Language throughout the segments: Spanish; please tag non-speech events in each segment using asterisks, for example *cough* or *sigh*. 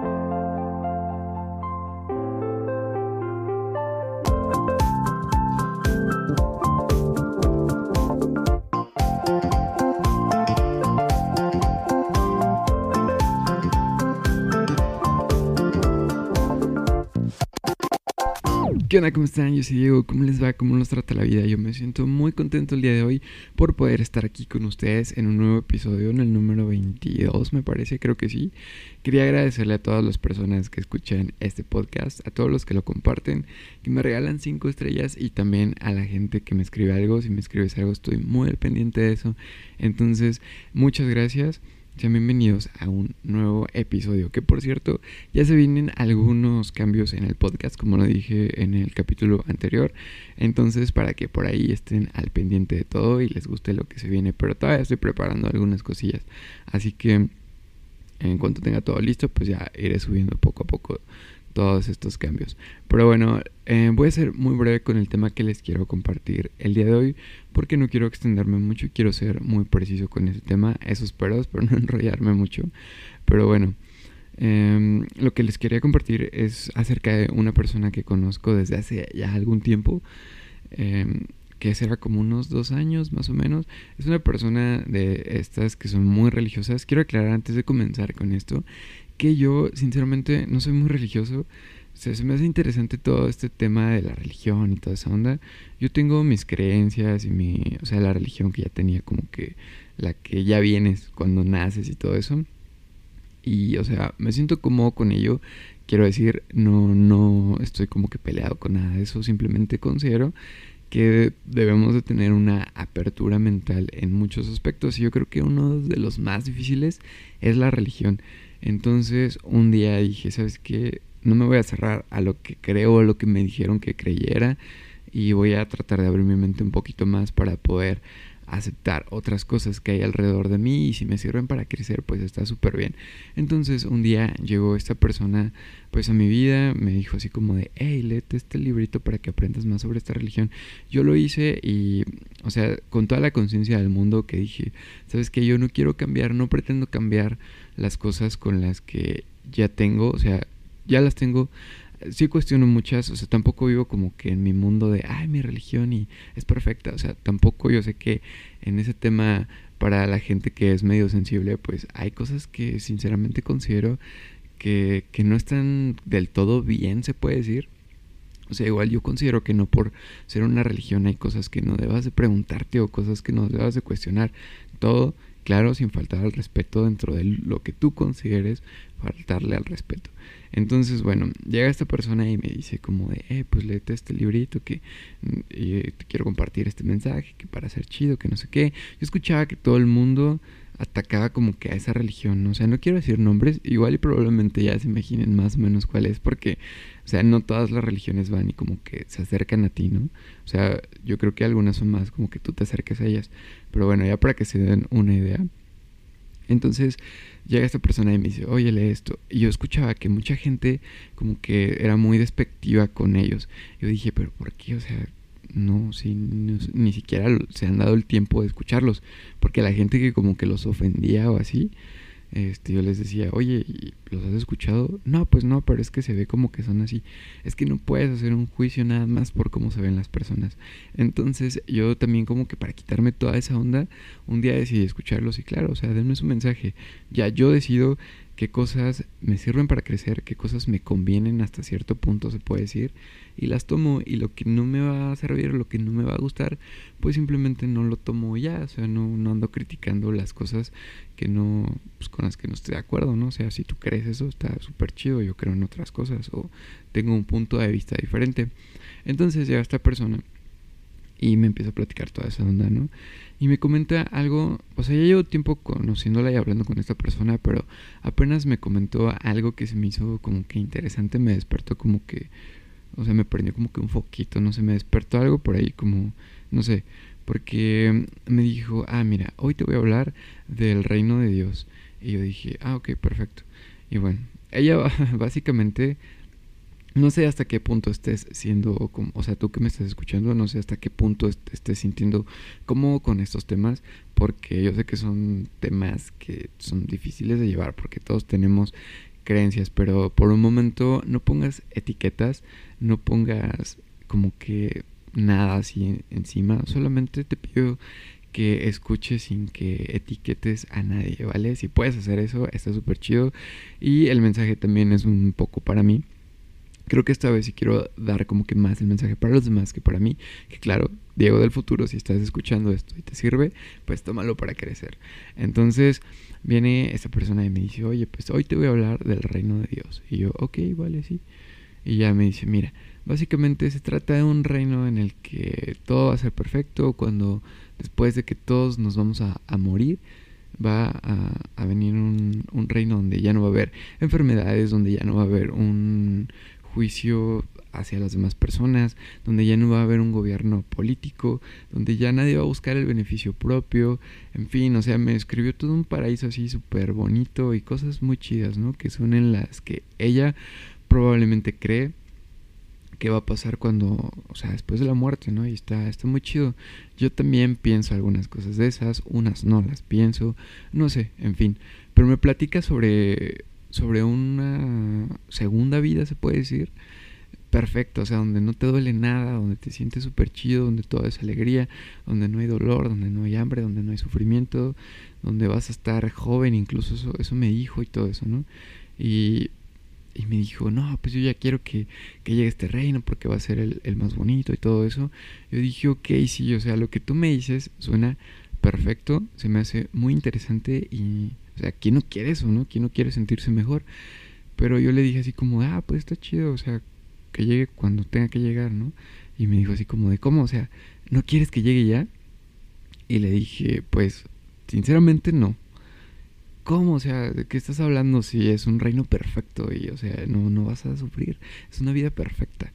thank you ¿Qué onda? ¿Cómo están? Yo soy Diego. ¿Cómo les va? ¿Cómo nos trata la vida? Yo me siento muy contento el día de hoy por poder estar aquí con ustedes en un nuevo episodio, en el número 22 me parece, creo que sí. Quería agradecerle a todas las personas que escuchan este podcast, a todos los que lo comparten, que me regalan 5 estrellas y también a la gente que me escribe algo. Si me escribes algo estoy muy al pendiente de eso. Entonces, muchas gracias. Sean bienvenidos a un nuevo episodio. Que por cierto, ya se vienen algunos cambios en el podcast, como lo dije en el capítulo anterior. Entonces, para que por ahí estén al pendiente de todo y les guste lo que se viene. Pero todavía estoy preparando algunas cosillas. Así que en cuanto tenga todo listo, pues ya iré subiendo poco a poco todos estos cambios. Pero bueno, eh, voy a ser muy breve con el tema que les quiero compartir el día de hoy, porque no quiero extenderme mucho, quiero ser muy preciso con ese tema, eso espero, *laughs* espero no enrollarme mucho. Pero bueno, em, lo que les quería compartir es acerca de una persona que conozco desde hace ya algún tiempo. Em, que será como unos dos años más o menos. Es una persona de estas que son muy religiosas. Quiero aclarar antes de comenzar con esto que yo sinceramente no soy muy religioso. O sea, se me hace interesante todo este tema de la religión y toda esa onda. Yo tengo mis creencias y mi, o sea, la religión que ya tenía como que la que ya vienes cuando naces y todo eso. Y, o sea, me siento cómodo con ello. Quiero decir, no, no estoy como que peleado con nada de eso. Simplemente considero que debemos de tener una apertura mental en muchos aspectos. Y yo creo que uno de los más difíciles es la religión. Entonces un día dije, ¿sabes qué? No me voy a cerrar a lo que creo, a lo que me dijeron que creyera y voy a tratar de abrir mi mente un poquito más para poder aceptar otras cosas que hay alrededor de mí y si me sirven para crecer pues está súper bien. Entonces un día llegó esta persona pues a mi vida, me dijo así como de, hey, léete este librito para que aprendas más sobre esta religión. Yo lo hice y, o sea, con toda la conciencia del mundo que dije, sabes que yo no quiero cambiar, no pretendo cambiar las cosas con las que ya tengo, o sea, ya las tengo sí cuestiono muchas, o sea, tampoco vivo como que en mi mundo de, ay, mi religión y es perfecta, o sea, tampoco yo sé que en ese tema para la gente que es medio sensible, pues hay cosas que sinceramente considero que, que no están del todo bien, se puede decir. O sea, igual yo considero que no por ser una religión hay cosas que no debas de preguntarte o cosas que no debas de cuestionar. Todo, claro, sin faltar al respeto dentro de lo que tú consideres faltarle al respeto. Entonces, bueno, llega esta persona y me dice como de, eh, pues léete este librito que mm, te quiero compartir este mensaje, que para ser chido, que no sé qué. Yo escuchaba que todo el mundo atacaba como que a esa religión, o sea, no quiero decir nombres, igual y probablemente ya se imaginen más o menos cuál es, porque, o sea, no todas las religiones van y como que se acercan a ti, ¿no? O sea, yo creo que algunas son más como que tú te acerques a ellas, pero bueno, ya para que se den una idea. Entonces llega esta persona y me dice, oye, lee esto. Y yo escuchaba que mucha gente como que era muy despectiva con ellos. Yo dije, pero ¿por qué? O sea, no, sí, ni siquiera se han dado el tiempo de escucharlos. Porque la gente que como que los ofendía o así, este, yo les decía, oye, ¿los has escuchado? No, pues no, pero es que se ve como que son así. Es que no puedes hacer un juicio nada más por cómo se ven las personas. Entonces yo también como que para quitarme toda esa onda, un día decidí escucharlos y claro, o sea, denme su mensaje. Ya yo decido qué cosas me sirven para crecer, qué cosas me convienen hasta cierto punto, se puede decir, y las tomo y lo que no me va a servir, lo que no me va a gustar, pues simplemente no lo tomo ya, o sea, no, no ando criticando las cosas que no, pues con las que no estoy de acuerdo, ¿no? O sea, si tú crees eso, está súper chido, yo creo en otras cosas o tengo un punto de vista diferente. Entonces llega esta persona y me empieza a platicar toda esa onda, ¿no? Y me comenta algo, o sea, ya llevo tiempo conociéndola y hablando con esta persona, pero apenas me comentó algo que se me hizo como que interesante, me despertó como que, o sea, me prendió como que un foquito, no sé, me despertó algo por ahí como, no sé, porque me dijo, ah, mira, hoy te voy a hablar del reino de Dios. Y yo dije, ah, ok, perfecto. Y bueno, ella *laughs* básicamente no sé hasta qué punto estés siendo, o sea, tú que me estás escuchando, no sé hasta qué punto estés sintiendo cómodo con estos temas, porque yo sé que son temas que son difíciles de llevar, porque todos tenemos creencias, pero por un momento no pongas etiquetas, no pongas como que nada así encima, solamente te pido que escuches sin que etiquetes a nadie, ¿vale? Si puedes hacer eso, está súper chido. Y el mensaje también es un poco para mí. Creo que esta vez sí quiero dar como que más el mensaje para los demás que para mí. Que claro, Diego del futuro, si estás escuchando esto y te sirve, pues tómalo para crecer. Entonces viene esa persona y me dice, oye, pues hoy te voy a hablar del reino de Dios. Y yo, ok, vale, sí. Y ya me dice, mira, básicamente se trata de un reino en el que todo va a ser perfecto cuando después de que todos nos vamos a, morir, va a, venir un, reino donde ya no va a haber enfermedades, donde ya no va a haber un juicio hacia las demás personas, donde ya no va a haber un gobierno político, donde ya nadie va a buscar el beneficio propio, en fin, o sea, me escribió todo un paraíso así súper bonito y cosas muy chidas, ¿no? Que son en las que ella probablemente cree qué va a pasar cuando, o sea, después de la muerte, ¿no? Y está, está muy chido. Yo también pienso algunas cosas de esas, unas no las pienso, no sé, en fin. Pero me platica sobre, sobre una segunda vida, se puede decir, perfecto, o sea, donde no te duele nada, donde te sientes súper chido, donde todo es alegría, donde no hay dolor, donde no hay hambre, donde no hay sufrimiento, donde vas a estar joven, incluso eso, eso me dijo y todo eso, ¿no? Y y me dijo, no, pues yo ya quiero que, que llegue este reino porque va a ser el, el, más bonito y todo eso. Yo dije, ok, sí, o sea, lo que tú me dices suena perfecto, se me hace muy interesante y, o sea, ¿quién no quiere eso, no? ¿Quién no quiere sentirse mejor? Pero yo le dije así como, ah, pues está chido, o sea, que llegue cuando tenga que llegar, ¿no? Y me dijo así como de, ¿cómo? O sea, ¿no quieres que llegue ya? Y le dije, pues, sinceramente no. ¿Cómo? O sea, ¿de qué estás hablando si es un reino perfecto? Y, o sea, no, no vas a sufrir. Es una vida perfecta.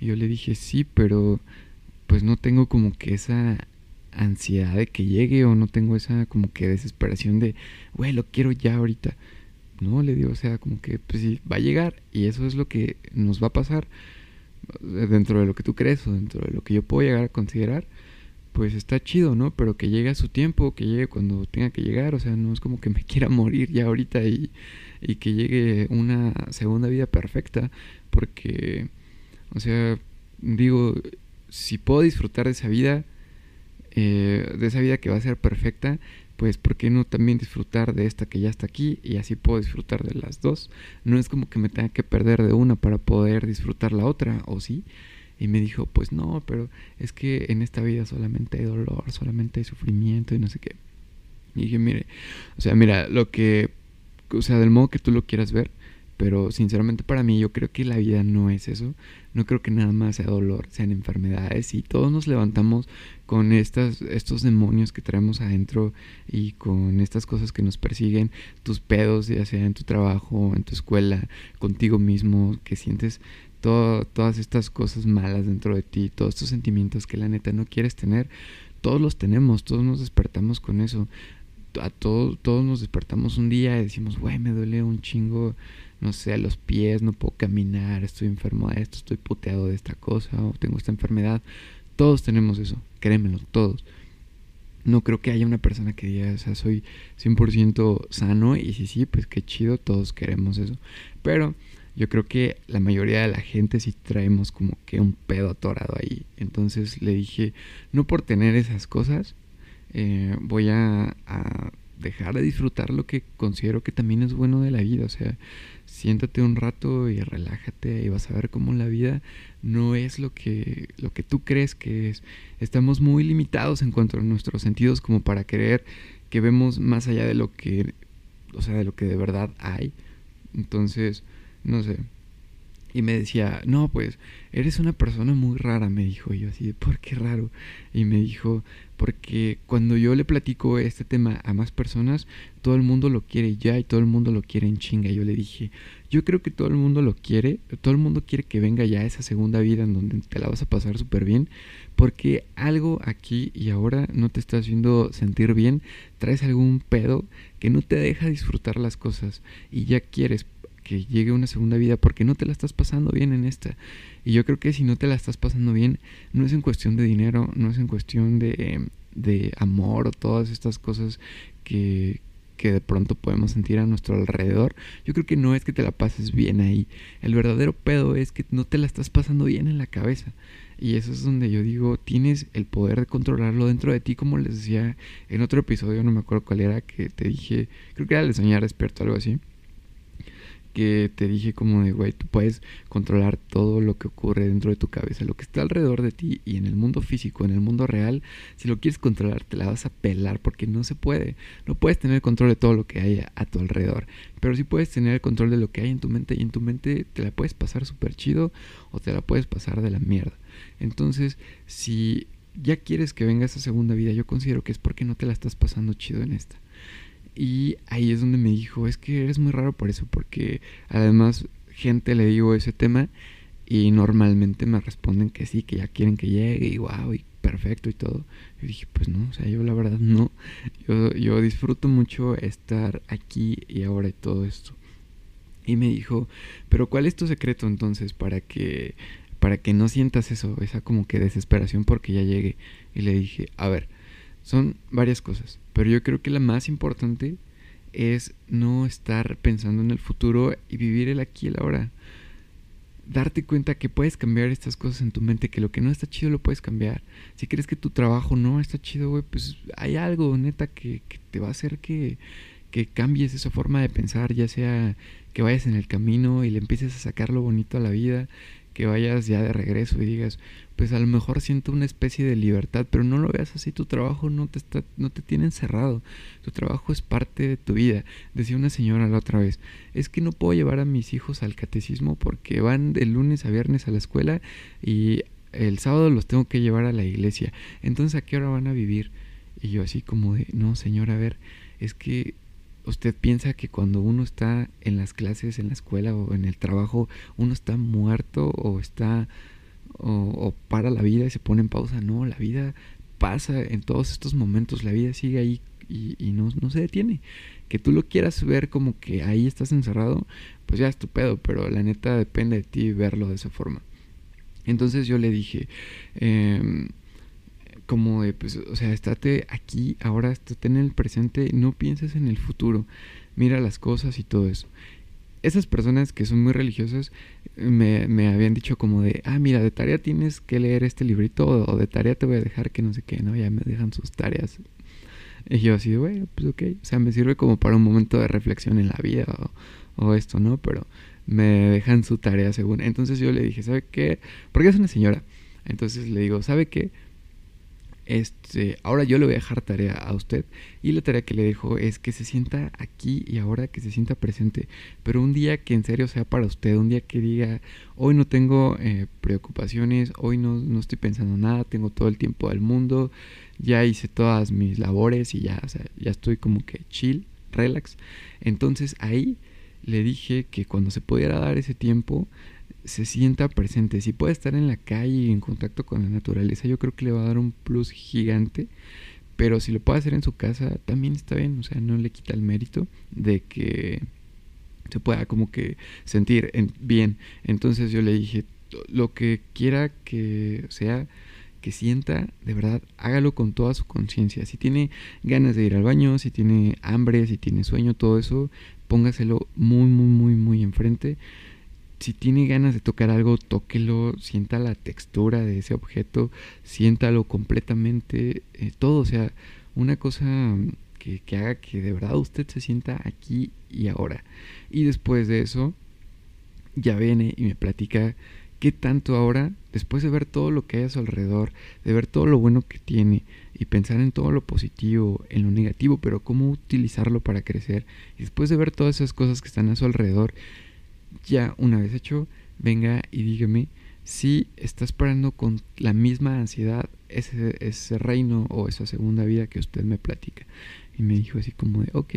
Y yo le dije, sí, pero pues no tengo como que esa ansiedad de que llegue o no tengo esa como que desesperación de, güey, lo quiero ya ahorita. No, le digo, o sea, como que pues sí, va a llegar y eso es lo que nos va a pasar dentro de lo que tú crees o dentro de lo que yo puedo llegar a considerar pues está chido, ¿no? Pero que llegue a su tiempo, que llegue cuando tenga que llegar, o sea, no es como que me *laughs* quiera morir ya ahorita y, y que llegue una segunda vida perfecta, porque, o sea, digo, si puedo disfrutar de esa vida, eh, de esa vida que va a ser perfecta, pues ¿por qué no también disfrutar de esta que ya está aquí y así puedo disfrutar de las dos? No es como que me tenga que perder de una para poder disfrutar la otra, ¿o sí? Y me dijo, pues no, pero es que en esta vida solamente hay dolor, solamente hay sufrimiento y no sé qué. Y dije, mire, o sea, mira, lo que, o sea, del modo que tú lo quieras ver, pero sinceramente para mí yo creo que la vida no es eso. No creo que nada más sea dolor, sean enfermedades y todos nos levantamos con estas, estos demonios que traemos adentro y con estas cosas que nos persiguen, tus pedos, ya sea en tu trabajo, en tu escuela, contigo mismo, que sientes todas estas cosas malas dentro de ti, todos estos sentimientos que la neta no quieres tener, todos los tenemos, todos nos despertamos con eso. A todos, todos nos despertamos un día y decimos, güey, me duele un chingo, no sé, a los pies, no puedo caminar, estoy enfermo de esto, estoy puteado de esta cosa, o tengo esta enfermedad. Todos tenemos eso, créemelo, todos. No creo que haya una persona que diga, o sea, soy 100% sano y si sí, pues qué chido, todos queremos eso. Pero yo creo que la mayoría de la gente sí traemos como que un pedo atorado ahí. Entonces le dije, no por tener esas cosas, eh, voy a, dejar de disfrutar lo que considero que también es bueno de la vida. O sea, siéntate un rato y relájate y vas a ver cómo la vida no es lo que, lo que tú crees que es. Estamos muy limitados en cuanto a nuestros sentidos como para creer que vemos más allá de lo que, o sea, de lo que de verdad hay. Entonces, no sé. Y me decía, no, pues eres una persona muy rara, me dijo. Yo así, ¿por qué raro? Y me dijo, porque cuando yo le platico este tema a más personas, todo el mundo lo quiere ya y todo el mundo lo quiere en chinga. Y yo le dije, yo creo que todo el mundo lo quiere, todo el mundo quiere que venga ya esa segunda vida en donde te la vas a pasar súper bien, porque algo aquí y ahora no te está haciendo sentir bien, traes algún pedo que no te deja disfrutar las cosas y ya quieres que llegue una segunda vida porque no te la estás pasando bien en esta. Y yo creo que si no te la estás pasando bien, no es en cuestión de dinero, no es en cuestión de, de amor o todas estas cosas que, que de pronto podemos sentir a nuestro alrededor, yo creo que no es que te la pases bien ahí. El verdadero pedo es que no te la estás pasando bien en la cabeza. Y eso es donde yo digo, tienes el poder de controlarlo dentro de ti, como les decía en otro episodio, no me acuerdo cuál era, que te dije, creo que era el soñar despierto, algo así que te dije como de, güey, tú puedes controlar todo lo que ocurre dentro de tu cabeza, lo que está alrededor de ti y en el mundo físico, en el mundo real, si lo quieres controlar, te la vas a pelar porque no se puede. No puedes tener control de todo lo que hay a, tu alrededor, pero sí puedes tener el control de lo que hay en tu mente y en tu mente te la puedes pasar súper chido o te la puedes pasar de la mierda. Entonces, si ya quieres que venga esa segunda vida, yo considero que es porque no te la estás pasando chido en esta. Y ahí es donde me dijo, es que eres muy raro por eso, porque además gente le digo ese tema y normalmente me responden que sí, que ya quieren que llegue y wow, y perfecto y todo. Y dije, pues no, o sea, yo la verdad no. Yo, disfruto mucho estar aquí y ahora y todo esto. Y me dijo, pero ¿cuál es tu secreto entonces para que para que no sientas eso, esa como que desesperación porque ya llegue? Y le dije, a ver, son varias cosas, pero yo creo que la más importante es no estar pensando en el futuro y vivir el aquí y el ahora. Darte cuenta que puedes cambiar estas cosas en tu mente, que lo que no está chido lo puedes cambiar. Si crees que tu trabajo no está chido, güey, pues hay algo, neta, que, que te va a hacer que, que cambies esa forma de pensar, ya sea que vayas en el camino y le empieces a sacar lo bonito a la vida, que vayas ya de regreso y digas, pues a lo mejor siento una especie de libertad, pero no lo veas así, tu trabajo no te está, no te tiene encerrado, tu trabajo es parte de tu vida. Decía una señora la otra vez, es que no puedo llevar a mis hijos al catecismo porque van de lunes a viernes a la escuela y el sábado los tengo que llevar a la iglesia. Entonces, ¿a qué hora van a vivir? Y yo así como de, no, señora, a ver, es que usted piensa que cuando uno está en las clases, en la escuela o en el trabajo, uno está muerto o está o, para la vida y se pone en pausa. No, la vida pasa en todos estos momentos, la vida sigue ahí y, no, no, se detiene. Que tú lo quieras ver como que ahí estás encerrado, pues ya es tu pedo, pero la neta depende de ti verlo de esa forma. Entonces yo le dije, eh, como de, pues, o sea, estate aquí, ahora estate en el presente, no pienses en el futuro, mira las cosas y todo eso. Esas personas que son muy religiosas me, me habían dicho como de, ah, mira, de tarea tienes que leer este librito o de tarea te voy a dejar que no sé qué, ¿no? Ya me dejan sus tareas. Y yo así bueno, pues ok, o sea, me sirve como para un momento de reflexión en la vida o, o esto, ¿no? Pero me dejan su tarea según. Entonces yo le dije, ¿sabe qué? Porque es una señora. Entonces le digo, ¿sabe qué? Este, ahora yo le voy a dejar tarea a usted y la tarea que le dejo es que se sienta aquí y ahora que se sienta presente, pero un día que en serio sea para usted, un día que diga, hoy no tengo eh, preocupaciones, hoy no, no, estoy pensando nada, tengo todo el tiempo del mundo, ya hice todas mis labores y ya, ya estoy como que chill, relax. Entonces ahí le dije que cuando se pudiera dar ese tiempo, se sienta presente. Si puede estar en la calle y en contacto con la naturaleza, yo creo que le va a dar un plus gigante. Pero si lo puede hacer en su casa, también está bien. O sea, no le quita el mérito de que se pueda como que sentir bien. Entonces yo le dije, lo que quiera que sea, que sienta, de verdad, hágalo con toda su conciencia. Si tiene ganas de ir al baño, si tiene hambre, si tiene sueño, todo eso, póngaselo muy, muy, muy, muy enfrente si tiene ganas de tocar algo, tóquelo, sienta la textura de ese objeto, siéntalo completamente, eh, todo, o sea, una cosa que, que, haga que de verdad usted se sienta aquí y ahora. Y después de eso, ya viene y me platica qué tanto ahora, después de ver todo lo que hay a su alrededor, de ver todo lo bueno que tiene y pensar en todo lo positivo, en lo negativo, pero cómo utilizarlo para crecer, y después de ver todas esas cosas que están a su alrededor, ya una vez hecho, venga y dígame si está esperando con la misma ansiedad ese, ese reino o esa segunda vida que usted me platica. Y me dijo así como de, ok,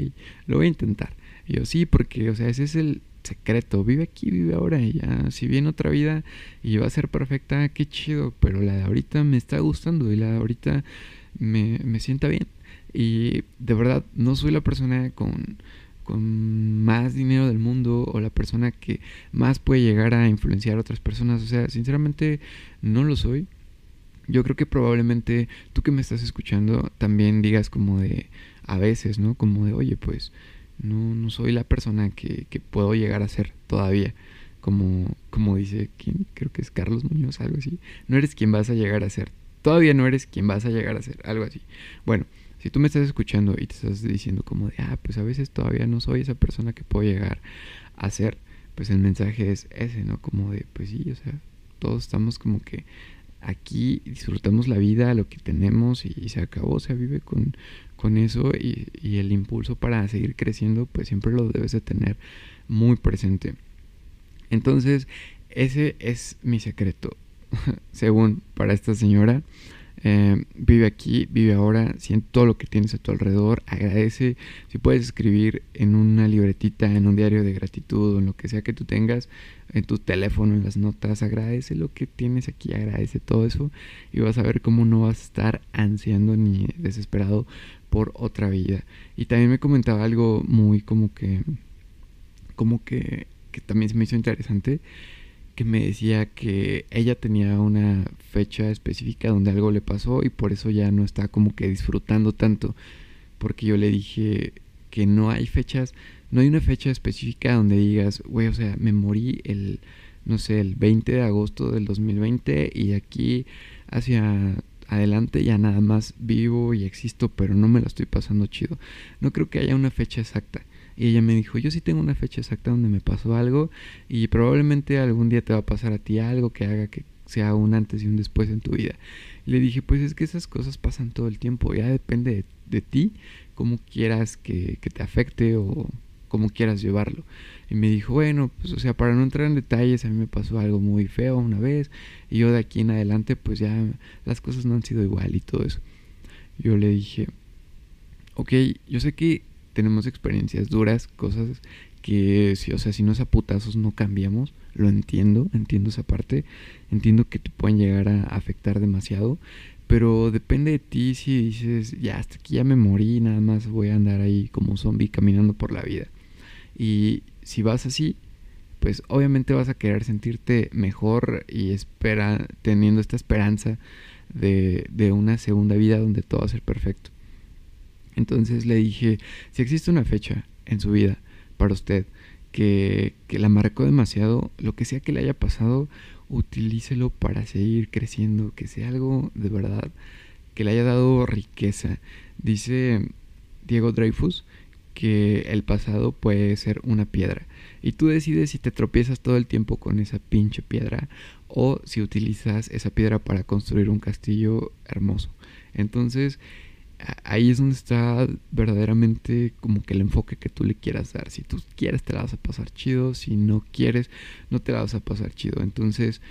lo voy a intentar. Y yo, sí, porque, o sea, ese es el secreto. Vive aquí, vive ahora. Y ya, si viene otra vida y va a ser perfecta, qué chido. Pero la de ahorita me está gustando y la de ahorita me, me sienta bien. Y de verdad, no soy la persona con con más dinero del mundo o la persona que más puede llegar a influenciar a otras personas. O sea, sinceramente no lo soy. Yo creo que probablemente tú que me estás escuchando también digas como de, a veces, ¿no? Como de, oye, pues no, no soy la persona que, que puedo llegar a ser todavía. Como, como dice quien, creo que es Carlos Muñoz, algo así. No eres quien vas a llegar a ser. Todavía no eres quien vas a llegar a ser, algo así. Bueno, si tú me estás escuchando y te estás diciendo como de, ah, pues a veces todavía no soy esa persona que puedo llegar a ser, pues el mensaje es ese, ¿no? Como de, pues sí, o sea, todos estamos como que aquí disfrutamos la vida, lo que tenemos y, se acabó, o sea, vive con, con eso y, y, el impulso para seguir creciendo, pues siempre lo debes de tener muy presente. Entonces, ese es mi secreto, *laughs* según para esta señora. Eh, vive aquí, vive ahora, siente todo lo que tienes a tu alrededor, agradece. Si puedes escribir en una libretita, en un diario de gratitud en lo que sea que tú tengas, en tu teléfono, en las notas, agradece lo que tienes aquí, agradece todo eso y vas a ver cómo no vas a estar ansiando ni desesperado por otra vida. Y también me comentaba algo muy como que, como que, que también se me hizo interesante que me decía que ella tenía una fecha específica donde algo le pasó y por eso ya no está como que disfrutando tanto. Porque yo le dije que no hay fechas, no hay una fecha específica donde digas, güey, o sea, me morí el, no sé, el 20 de agosto del 2020 y aquí hacia adelante ya nada más vivo y existo, pero no me lo estoy pasando chido. No creo que haya una fecha exacta. Y ella me dijo, yo sí tengo una fecha exacta donde me pasó algo y probablemente algún día te va a pasar a ti algo que haga que sea un antes y un después en tu vida. Y le dije, pues es que esas cosas pasan todo el tiempo, ya depende de, ti, cómo quieras que, que, te afecte o cómo quieras llevarlo. Y me dijo, bueno, pues o sea, para no entrar en detalles, a mí me pasó algo muy feo una vez y yo de aquí en adelante pues ya las cosas no han sido igual y todo eso. Yo le dije, ok, yo sé que tenemos experiencias duras, cosas que, si, o sea, si no es a putazos no cambiamos, lo entiendo, entiendo esa parte, entiendo que te pueden llegar a afectar demasiado, pero depende de ti si dices, ya hasta aquí ya me morí, nada más voy a andar ahí como zombie caminando por la vida. Y si vas así, pues obviamente vas a querer sentirte mejor y espera, teniendo esta esperanza de, de una segunda vida donde todo va a ser perfecto. Entonces le dije, si existe una fecha en su vida para usted que, la marcó demasiado, lo que sea que le haya pasado, utilícelo para seguir creciendo, que sea algo de verdad que le haya dado riqueza. Dice Diego Dreyfus que el pasado puede ser una piedra y tú decides si te tropiezas todo el tiempo con esa pinche piedra o si utilizas esa piedra para construir un castillo hermoso. Entonces, ahí es donde está verdaderamente como que el enfoque que tú le quieras dar. Si tú quieres te la vas a pasar chido, si no quieres no te la vas a pasar chido. Entonces,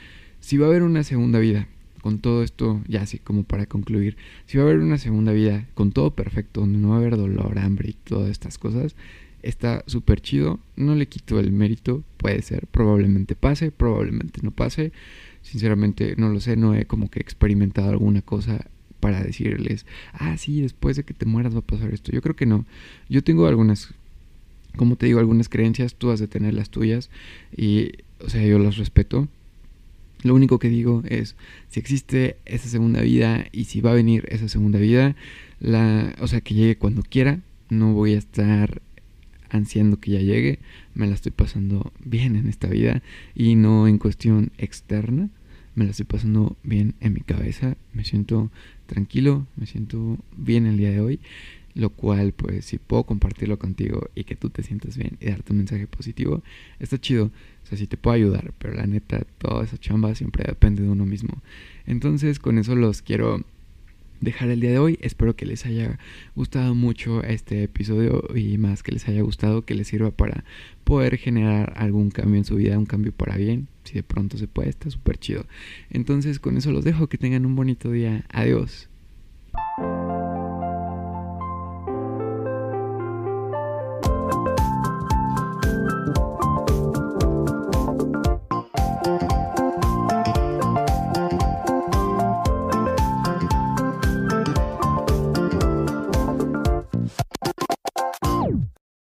si va a haber una segunda vida, con todo esto, ya así como para concluir, si va a haber una segunda vida con todo perfecto, donde no va a haber dolor, hambre y todas estas cosas, está súper chido, no le quito el mérito, puede ser, probablemente pase, probablemente no pase, sinceramente no lo sé, no he como que experimentado alguna cosa para decirles, ah, sí, después de que te mueras va a pasar esto. Yo creo que no. Yo tengo algunas, como te digo, algunas creencias, tú has de tener las tuyas y, o sea, yo las respeto. Lo único que digo es, si existe esa segunda vida y si va a venir esa segunda vida, la, o sea, que llegue cuando quiera, no voy a estar ansiando que ya llegue, me la estoy pasando bien en esta vida y no en cuestión externa, me la estoy pasando bien en mi cabeza, me siento tranquilo, me siento bien el día de hoy, lo cual pues si puedo compartirlo contigo y que tú te sientas bien y darte un mensaje positivo, está chido, o sea, sí te puedo ayudar, pero la neta, toda esa chamba siempre depende de uno mismo. Entonces con eso los quiero dejar el día de hoy. Espero que les haya gustado mucho este episodio y más que les haya gustado, que les sirva para poder generar algún cambio en su vida, un cambio para bien. Si de pronto se puede, está súper chido. Entonces con eso los dejo, que tengan un bonito día. Adiós.